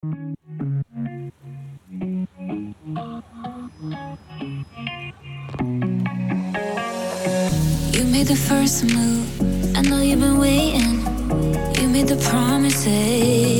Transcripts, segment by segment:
You made the first move. I know you've been waiting. You made the promises.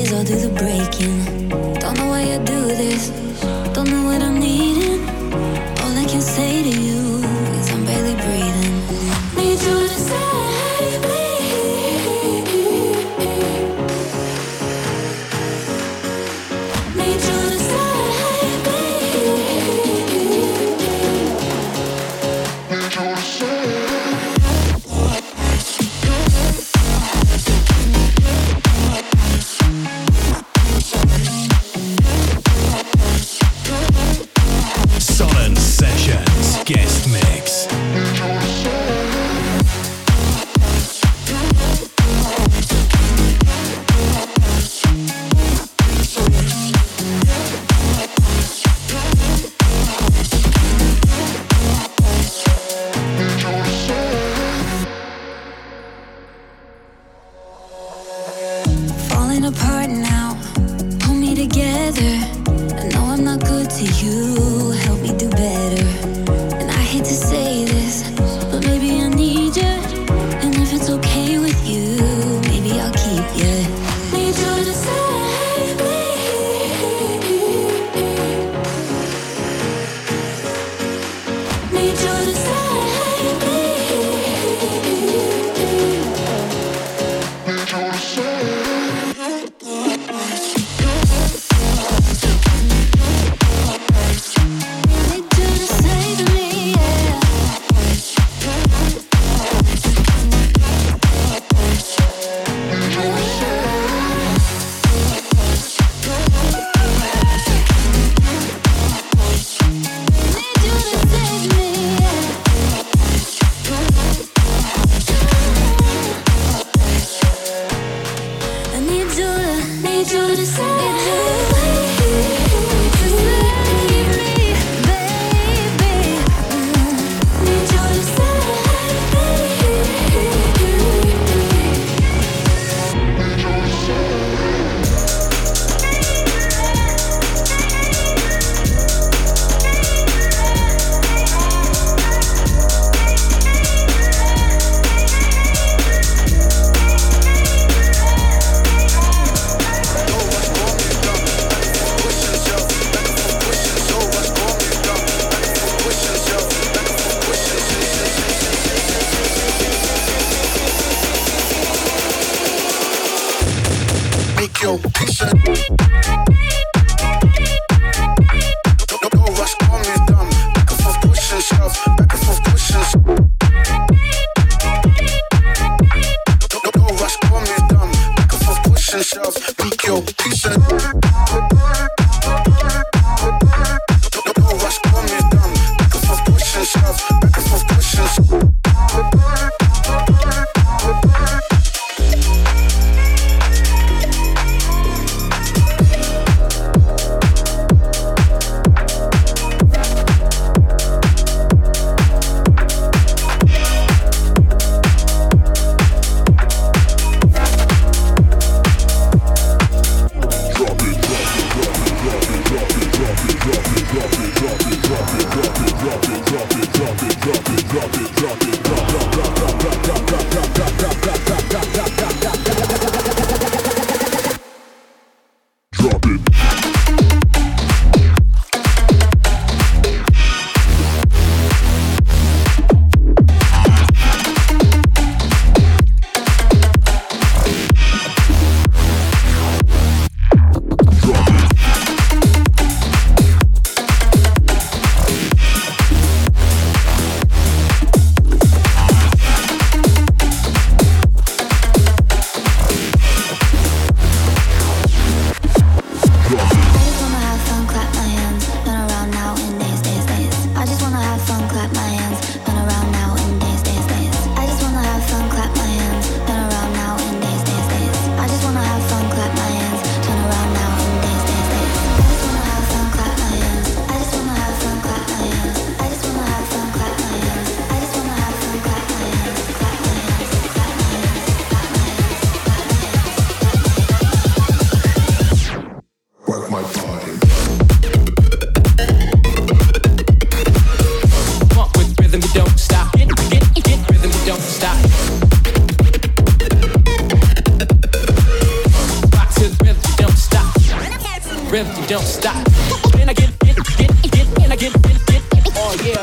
Rhythm don't stop. Can I get, get, get, get, can I get, get, get, oh yeah.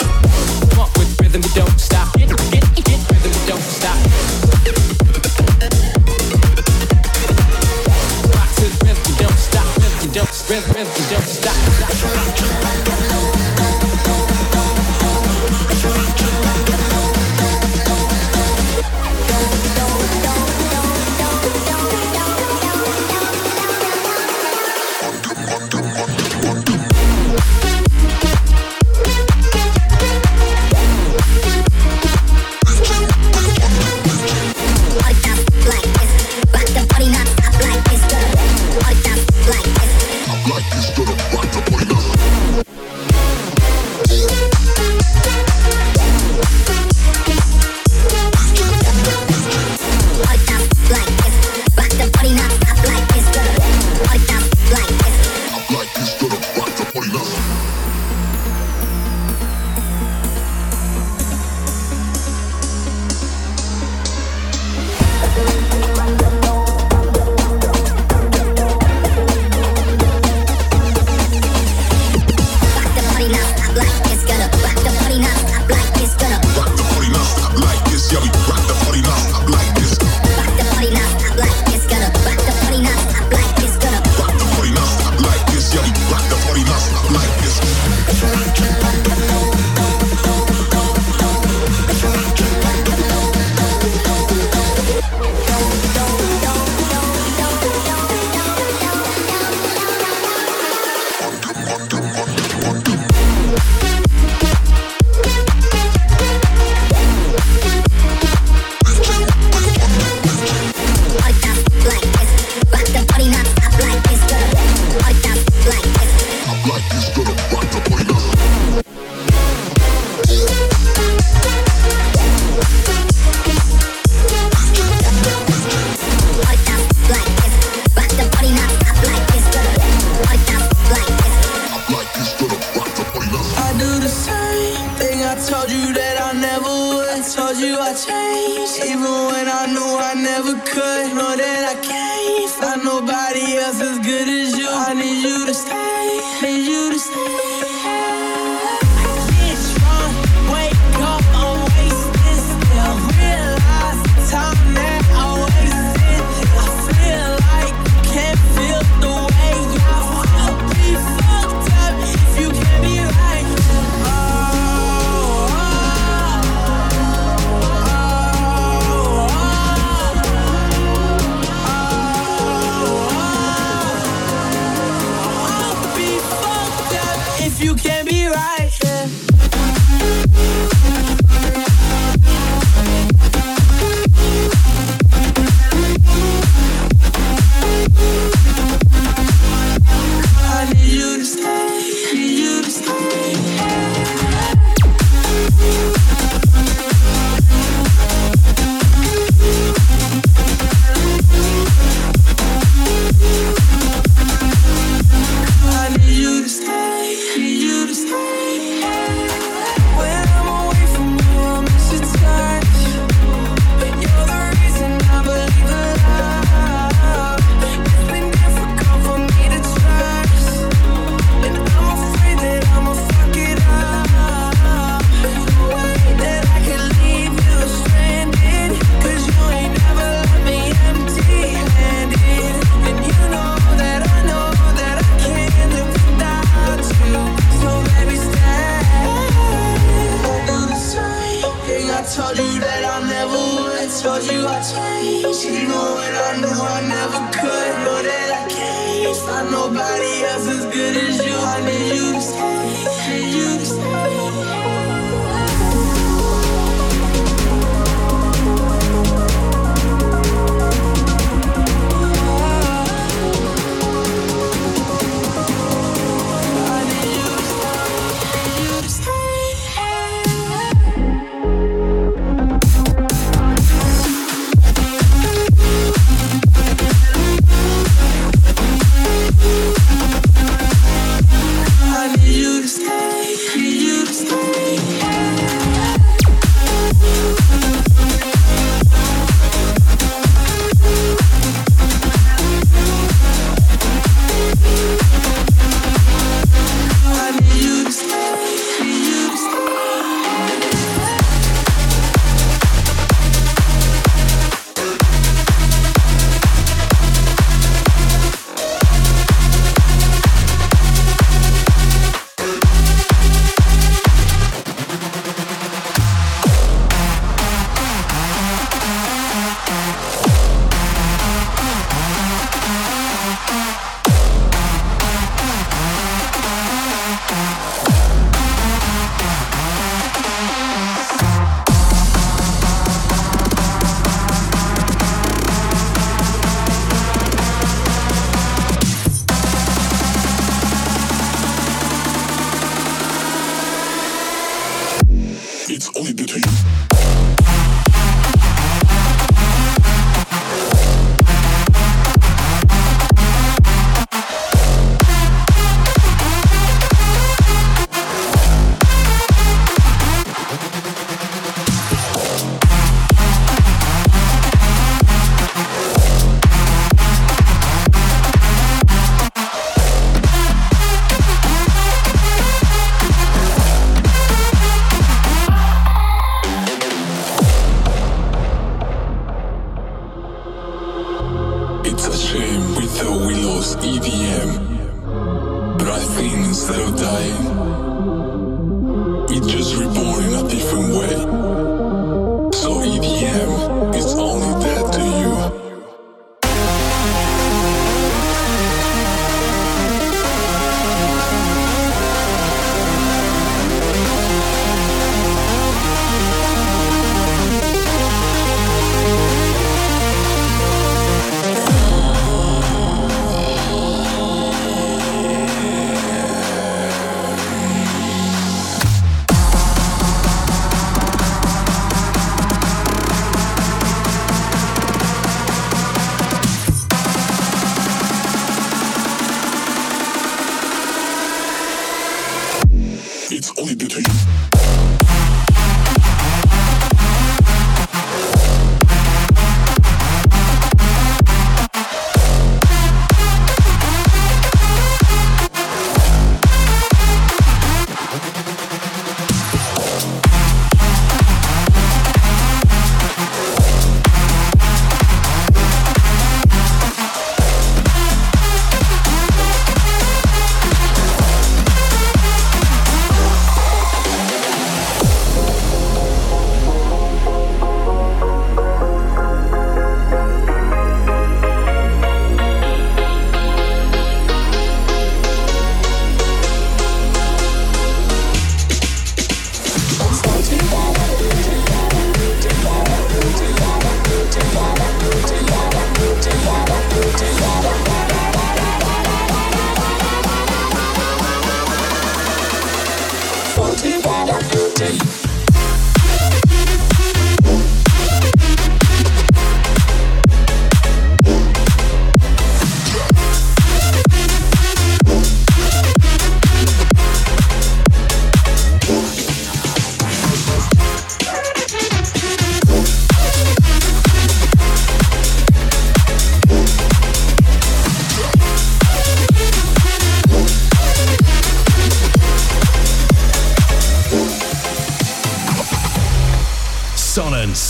Funk with rhythm you don't stop. Get, get, get, rhythm you don't stop. Rock to the rhythm you don't stop. Rhythm you don't, rhythm, you don't stop.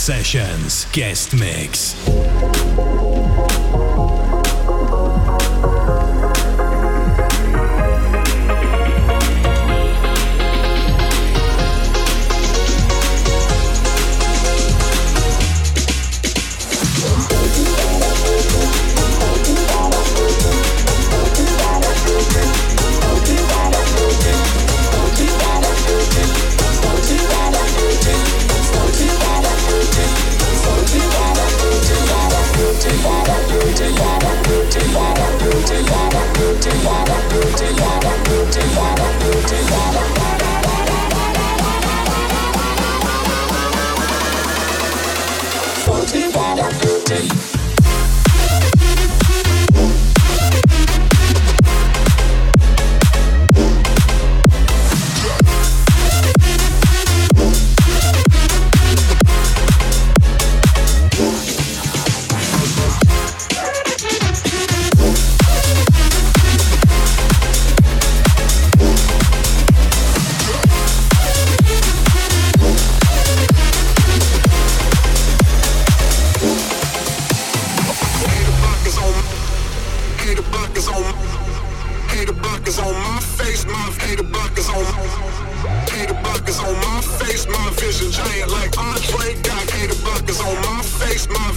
Sessions guest mix.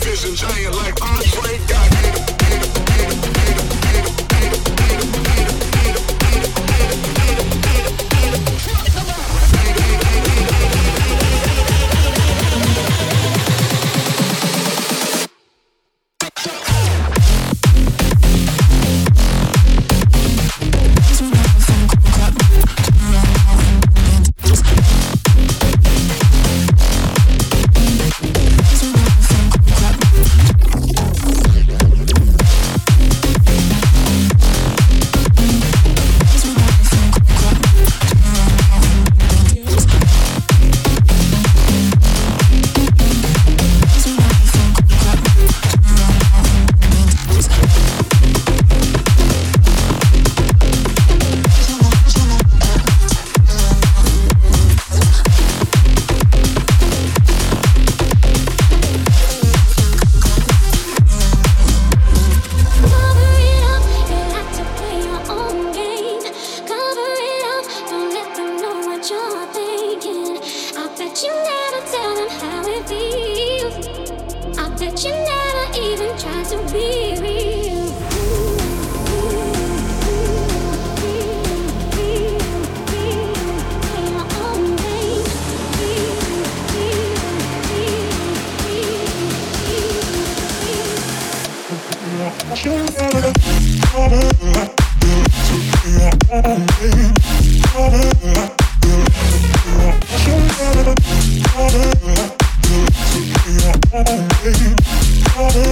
vision giant like Andre. got hate him, hate him, hate him, hate him. All the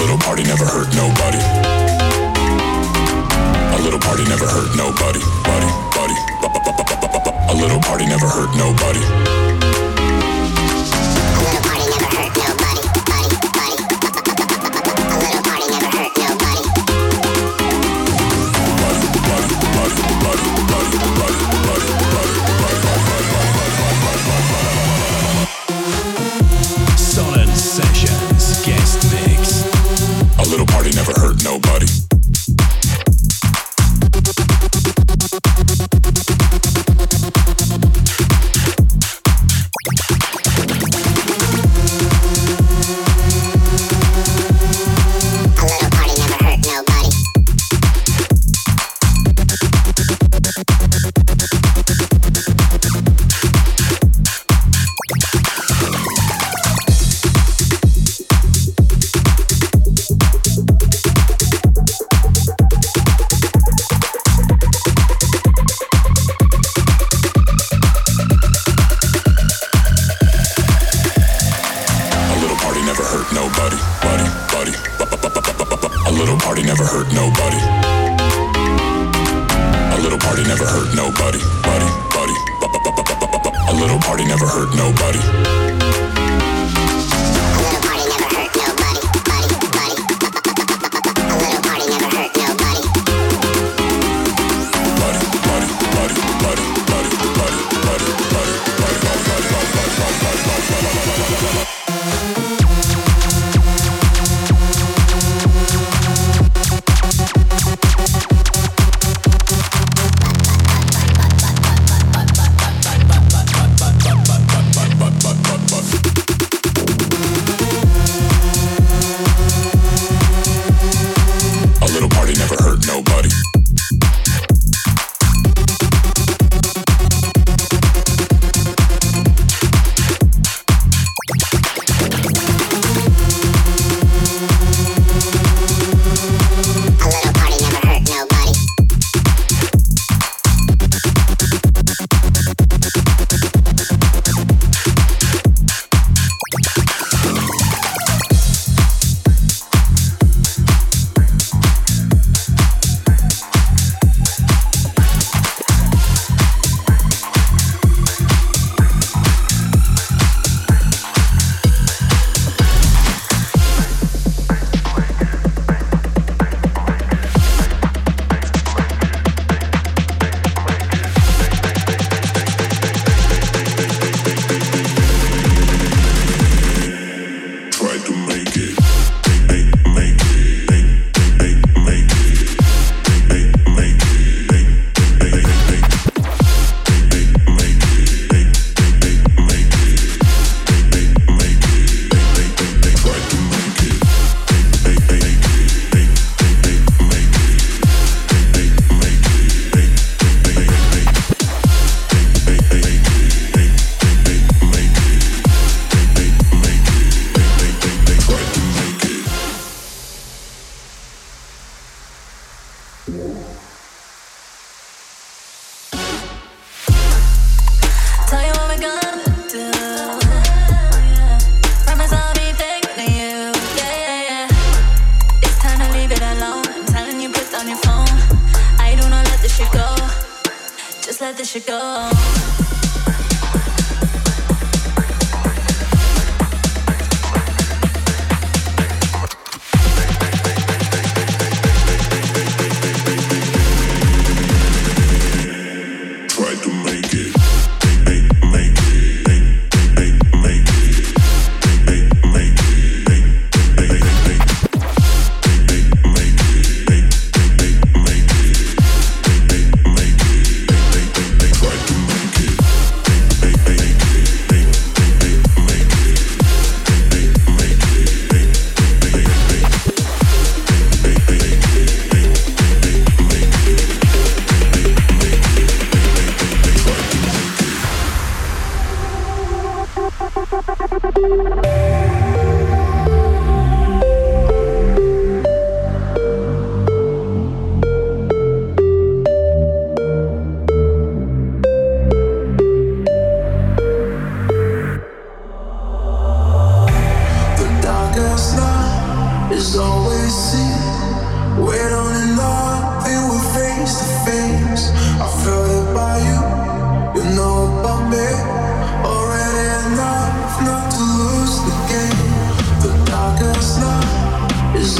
little party never hurt nobody. A little party never hurt nobody. Buddy, buddy. A little party never hurt nobody.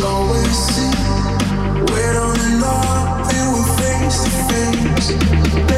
always see. Wait on and we face to face.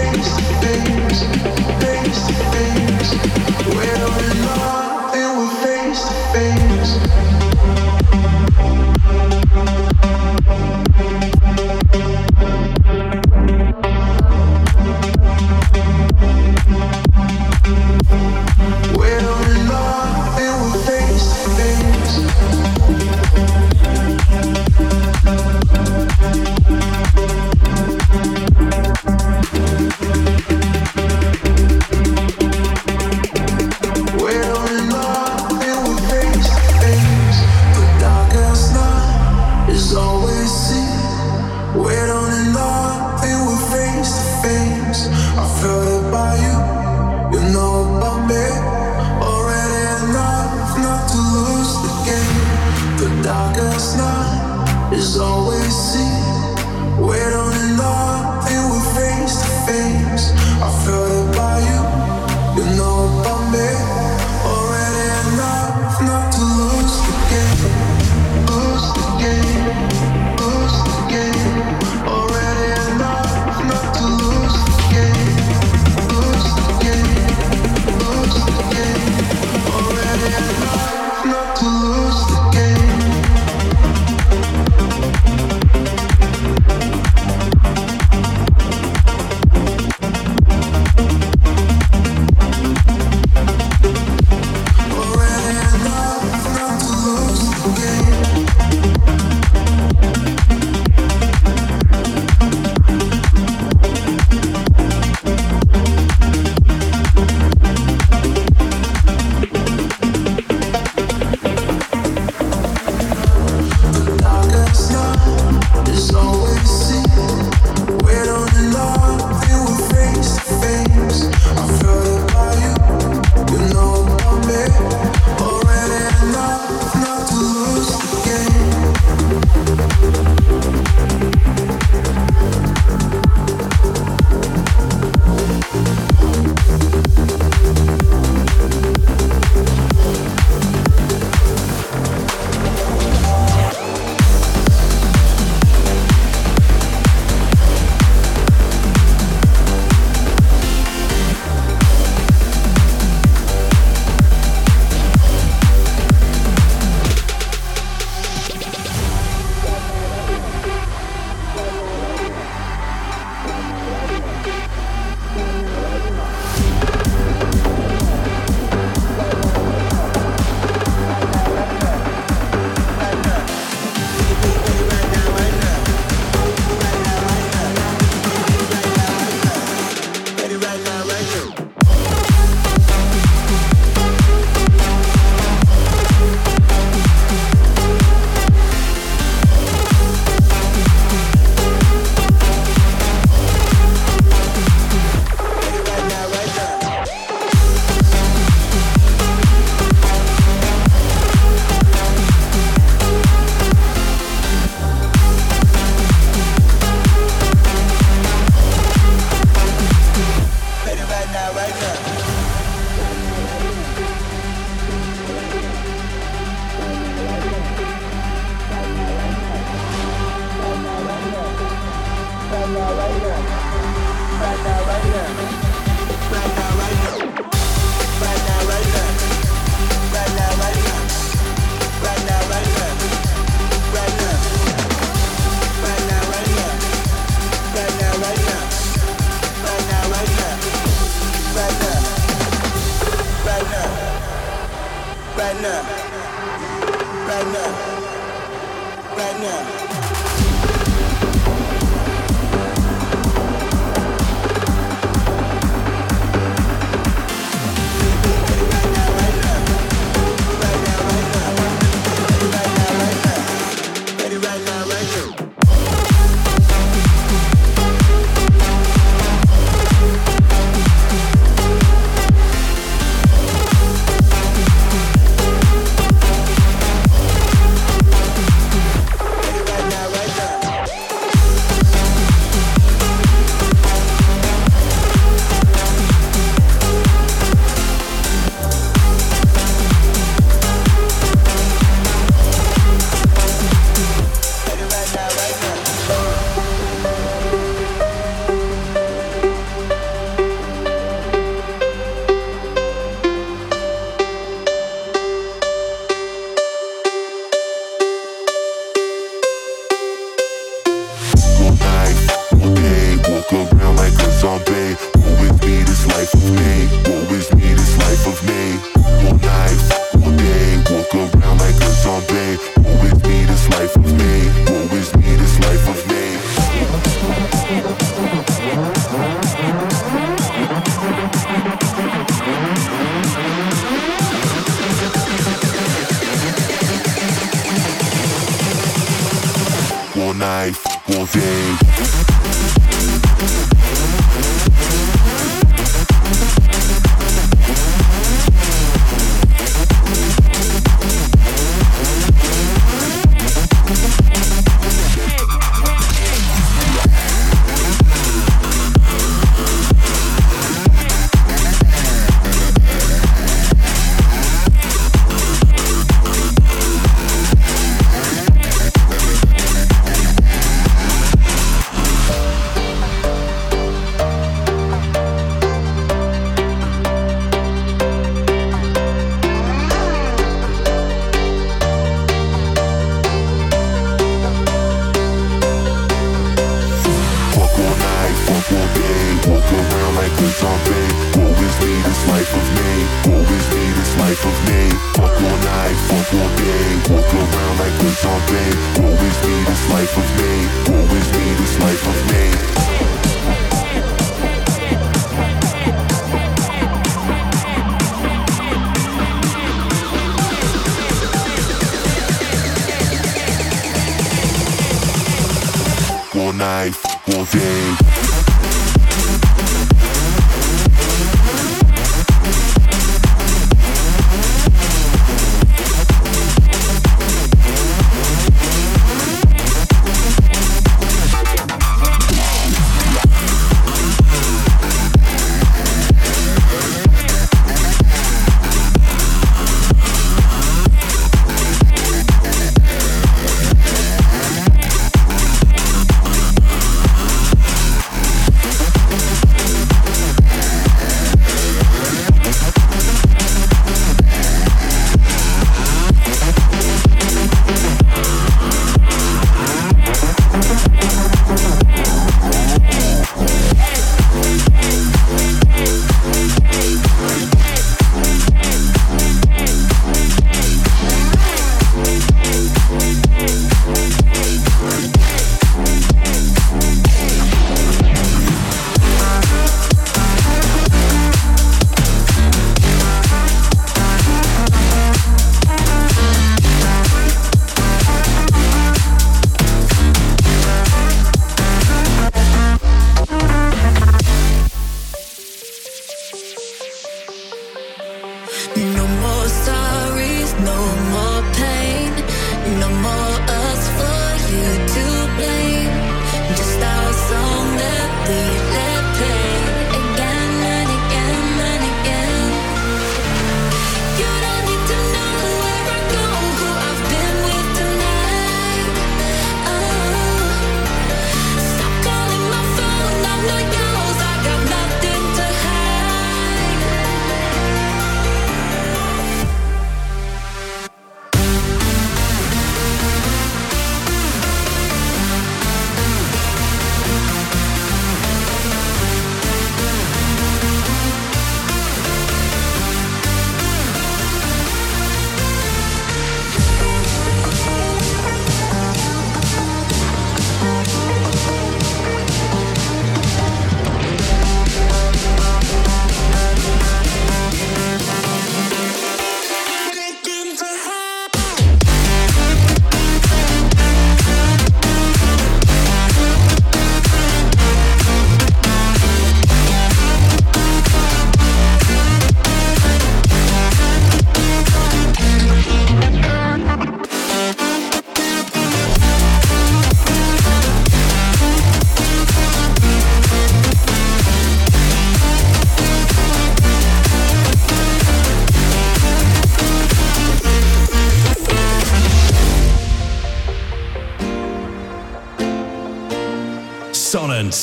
night, fuck all day.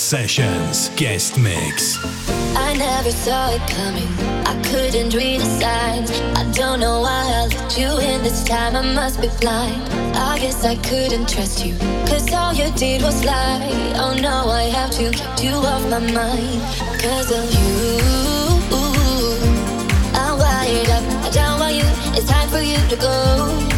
Sessions guest mix. I never saw it coming. I couldn't read the signs. I don't know why I let you in this time. I must be blind. I guess I couldn't trust you. Cause all you did was lie. Oh no, I have to keep you off my mind. Cause of you. I'm wired up. I don't want you. It's time for you to go.